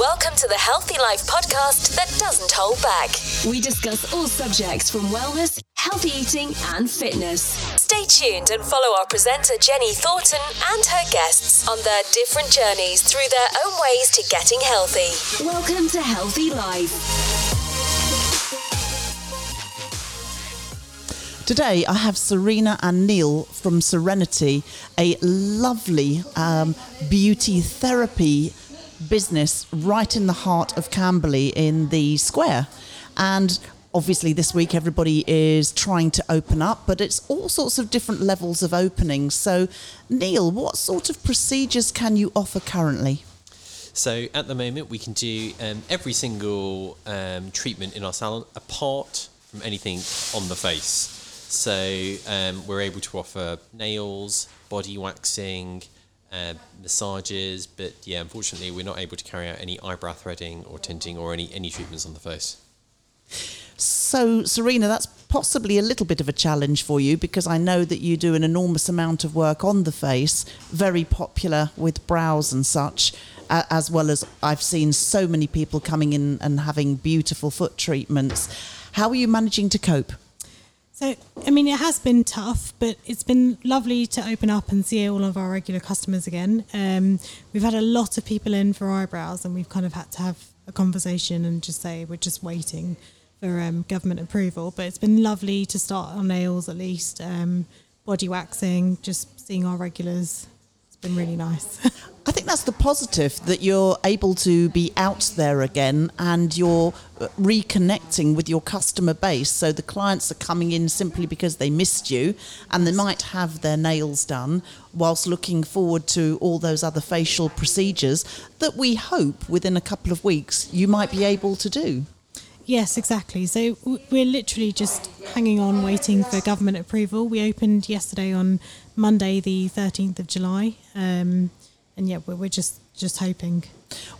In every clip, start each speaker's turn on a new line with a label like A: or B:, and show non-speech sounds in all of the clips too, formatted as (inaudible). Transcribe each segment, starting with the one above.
A: Welcome to the Healthy Life podcast that doesn't hold back.
B: We discuss all subjects from wellness, healthy eating, and fitness.
A: Stay tuned and follow our presenter Jenny Thornton and her guests on their different journeys through their own ways to getting healthy.
B: Welcome to Healthy Life.
C: Today, I have Serena and Neil from Serenity, a lovely um, beauty therapy business right in the heart of Camberley in the square. And obviously, this week everybody is trying to open up, but it's all sorts of different levels of opening. So, Neil, what sort of procedures can you offer currently?
D: So at the moment, we can do um, every single um, treatment in our salon apart from anything on the face. So um, we're able to offer nails, body waxing, uh, massages, but yeah, unfortunately, we're not able to carry out any eyebrow threading or tinting or any any treatments on the face.
C: So, Serena, that's possibly a little bit of a challenge for you because I know that you do an enormous amount of work on the face, very popular with brows and such, as well as I've seen so many people coming in and having beautiful foot treatments. How are you managing to cope?
E: So, I mean, it has been tough, but it's been lovely to open up and see all of our regular customers again. Um, we've had a lot of people in for eyebrows, and we've kind of had to have a conversation and just say we're just waiting for um, government approval. But it's been lovely to start on nails at least, um, body waxing, just seeing our regulars. Been really nice. (laughs)
C: I think that's the positive that you're able to be out there again and you're uh, reconnecting with your customer base. So the clients are coming in simply because they missed you and they might have their nails done whilst looking forward to all those other facial procedures that we hope within a couple of weeks you might be able to do.
E: Yes, exactly. So we're literally just hanging on, waiting for government approval. We opened yesterday on Monday, the 13th of July. Um, and yeah, we're, we're just just hoping.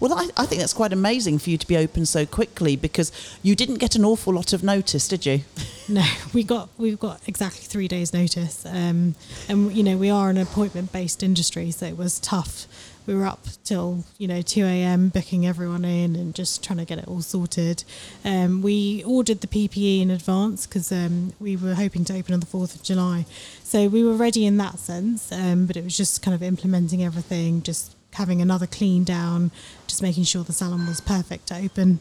C: Well, I, I think that's quite amazing for you to be open so quickly because you didn't get an awful lot of notice, did you? (laughs)
E: No, we got we've got exactly three days' notice, um, and you know we are an appointment-based industry, so it was tough. We were up till you know two a.m. booking everyone in and just trying to get it all sorted. Um, we ordered the PPE in advance because um, we were hoping to open on the fourth of July, so we were ready in that sense. Um, but it was just kind of implementing everything, just having another clean down, just making sure the salon was perfect to open.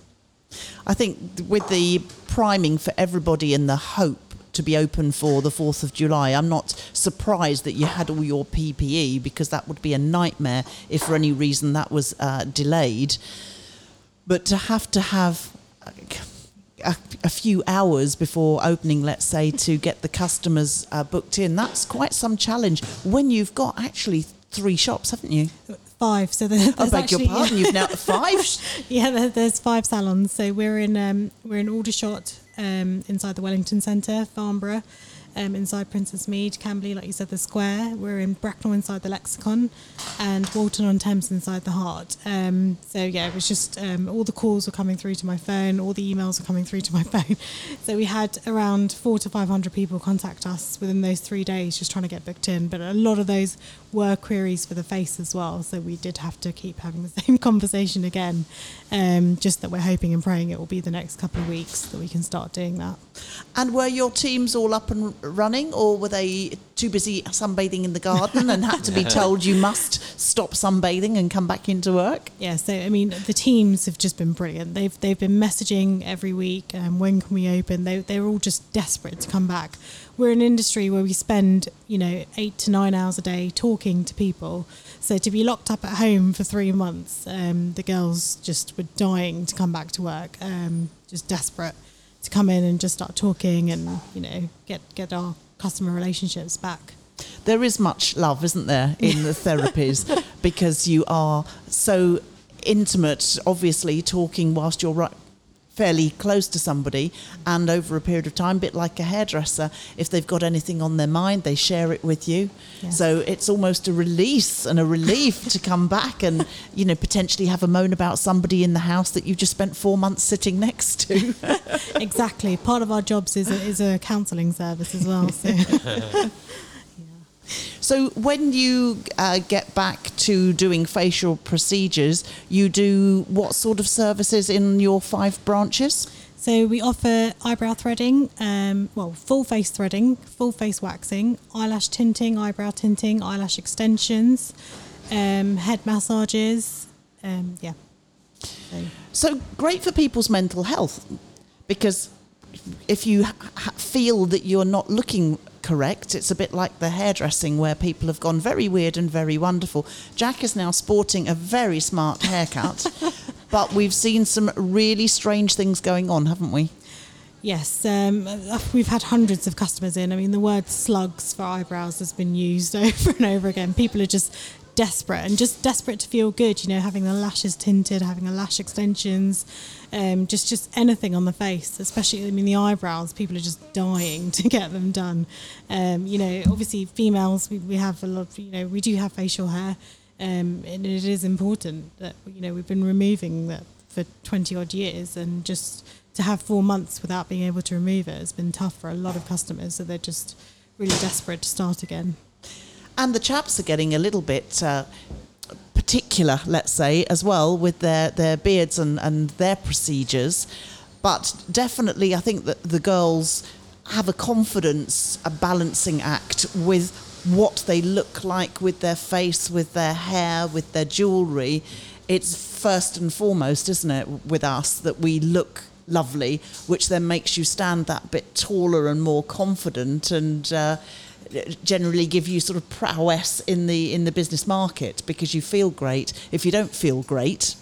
C: I think with the priming for everybody and the hope to be open for the 4th of July, I'm not surprised that you had all your PPE because that would be a nightmare if for any reason that was uh, delayed. But to have to have a, a, few hours before opening, let's say, to get the customers uh, booked in, that's quite some challenge when you've got actually three shops, haven't you?
E: Five. So
C: there's I beg actually, your pardon. You've now (laughs) five.
E: yeah, there's five salons. So we're in um, we're in Aldershot um, inside the Wellington Centre, Farnborough um, inside Princes Mead, Camberley, like you said, the Square. We're in Bracknell inside the Lexicon, and Walton on Thames inside the Heart. Um, so yeah, it was just um, all the calls were coming through to my phone, all the emails were coming through to my (laughs) phone. So we had around four to five hundred people contact us within those three days, just trying to get booked in. But a lot of those were queries for the face as well. So we did have to keep having the (laughs) same conversation again. Um, just that we're hoping and praying it will be the next couple of weeks that we can start doing that.
C: And were your teams all up and running, or were they too busy sunbathing in the garden and had to be told you must stop sunbathing and come back into work?
E: Yeah, so I mean, the teams have just been brilliant. They've they've been messaging every week, um, when can we open? They they're all just desperate to come back. We're an industry where we spend you know eight to nine hours a day talking to people. So to be locked up at home for three months, um, the girls just were dying to come back to work, um, just desperate to come in and just start talking and you know get get our customer relationships back.
C: There is much love, isn't there, in the (laughs) therapies because you are so intimate, obviously, talking whilst you're right fairly close to somebody and over a period of time, a bit like a hairdresser, if they've got anything on their mind, they share it with you. Yeah. So it's almost a release and a relief to (laughs) come back and, you know, potentially have a moan about somebody in the house that you just spent four months sitting next to. (laughs)
E: exactly. Part of our jobs is a, is a counselling service as well. So. (laughs)
C: So when you uh, get back to doing facial procedures, you do what sort of services in your five branches?
E: So we offer eyebrow threading, um, well, full face threading, full face waxing, eyelash tinting, eyebrow tinting, eyelash extensions, um, head massages. Um, yeah. So,
C: So great for people's mental health because if you ha- feel that you're not looking correct, it's a bit like the hairdressing where people have gone very weird and very wonderful. Jack is now sporting a very smart haircut, (laughs) but we've seen some really strange things going on, haven't we?
E: yes, um, we've had hundreds of customers in. I mean, the word slugs for eyebrows has been used (laughs) over and over again. People are just desperate and just desperate to feel good, you know, having the lashes tinted, having the lash extensions, um, just just anything on the face, especially I mean the eyebrows. People are just dying (laughs) to get them done. Um, you know, obviously females, we, we have a lot. Of, you know, we do have facial hair, um, and it is important that you know we've been removing that for twenty odd years, and just to have four months without being able to remove it has been tough for a lot of customers. So they're just really desperate to start again.
C: And the chaps are getting a little bit uh, particular, let's say, as well with their, their beards and, and their procedures. But definitely, I think that the girls have a confidence, a balancing act with what they look like with their face, with their hair, with their jewellery. It's first and foremost, isn't it, with us that we look lovely, which then makes you stand that bit taller and more confident and. Uh, generally give you sort of prowess in the in the business market because you feel great. If you don't feel great,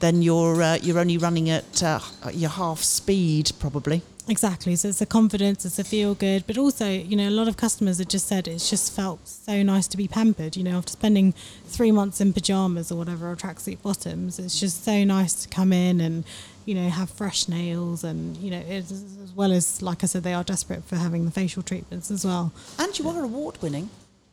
C: then you're uh, you're only running at uh, your half speed probably.
E: Exactly. So it's a confidence, it's a feel good, but also, you know, a lot of customers have just said it's just felt so nice to be pampered. You know, after spending three months in pajamas or whatever, or tracksuit bottoms, it's just so nice to come in and, you know, have fresh nails and, you know, it's, as well as, like I said, they are desperate for having the facial treatments as well.
C: And you are award winning.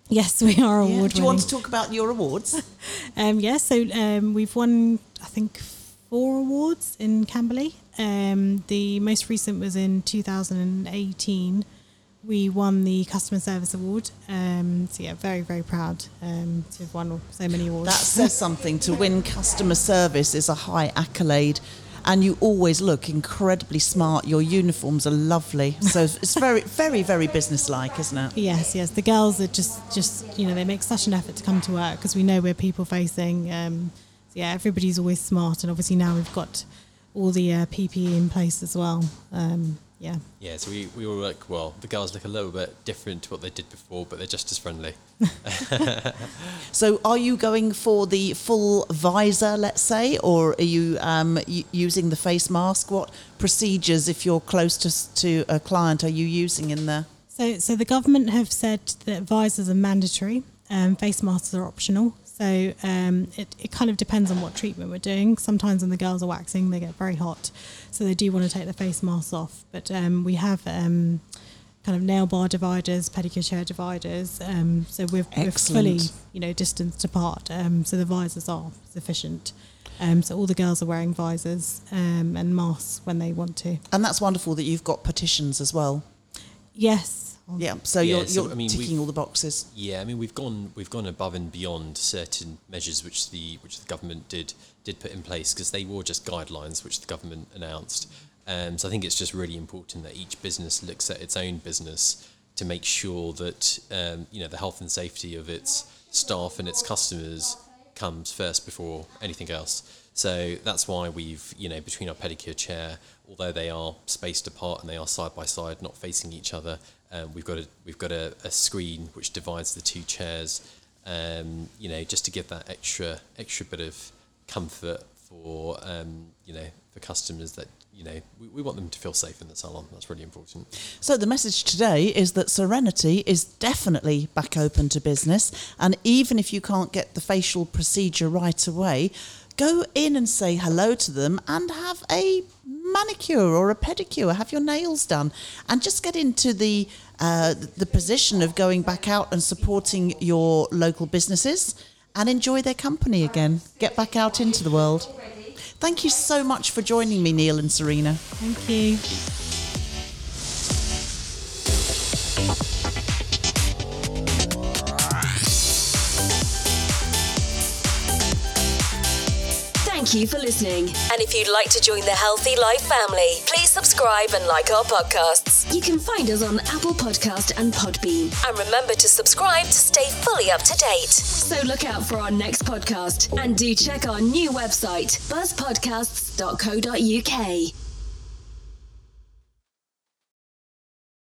E: Yes, we are award winning.
C: Do you want to talk about your awards? (laughs)
E: Um, yes, so um, we've won, I think, four awards in Camberley. Um, the most recent was in 2018. We won the Customer Service Award. Um, so, yeah, very, very proud um, to have won so many awards.
C: that says (laughs) something. To win customer service is a high accolade. And you always look incredibly smart. Your uniforms are lovely. So it's very, very, very businesslike, isn't it?
E: Yes, yes. The girls are just, just you know, they make such an effort to come to work because we know we're people facing. Um, so yeah, everybody's always smart, and obviously now we've got all the uh, PPE in place as well. Um, yeah.
D: Yeah, so we, we all look, well, the girls look a little bit different to what they did before, but they're just as friendly. (laughs)
C: So, are you going for the full visor, let's say, or are you um, y- using the face mask? What procedures, if you're close to, to a client, are you using in there?
E: So, so the government have said that visors are mandatory, um, face masks are optional. So um, it, it kind of depends on what treatment we're doing. Sometimes when the girls are waxing, they get very hot, so they do want to take the face masks off. But um, we have um, kind of nail bar dividers, pedicure chair dividers. Um, so we're, we're fully, you know, distanced apart. Um, so the visors are sufficient. Um, so all the girls are wearing visors um, and masks when they want to.
C: And that's wonderful that you've got petitions as well.
E: Yes.
C: Yeah, so
D: Yeah,
C: you're,
D: so,
C: you're
D: I mean,
C: ticking
D: we've-
C: all the boxes.
D: Yeah, I mean we've gone we've gone above and beyond certain measures which the which the government did did put in place because they were just guidelines which the government announced. Um, so I think it's just really important that each business looks at its own business to make sure that um, you know the health and safety of its staff and its customers comes first before anything else. So that's why we've you know between our pedicure chair, although they are spaced apart and they are side by side, not facing each other, um, we've got a we've got a, a screen which divides the two chairs. Um, you know, just to give that extra extra bit of comfort for um, you know for customers that you know we, we want them to feel safe in the salon. That's really important.
C: So the message today is that Serenity is definitely back open to business, and even if you can't get the facial procedure right away, go in and say hello to them and have a manicure or a pedicure, have your nails done, and just get into the uh, the position of going back out and supporting your local businesses and enjoy their company again. Get back out into the world. Thank you so much for joining me, Neil and Serena.
E: Thank you.
A: Thank you for listening.
F: And if you'd like to join the Healthy Life family, please subscribe and like our podcasts.
A: You can find us on Apple Podcast and Podbean.
F: And remember to subscribe to stay fully up to date.
A: So look out for our next podcast and do check our new website, buzzpodcasts.co.uk.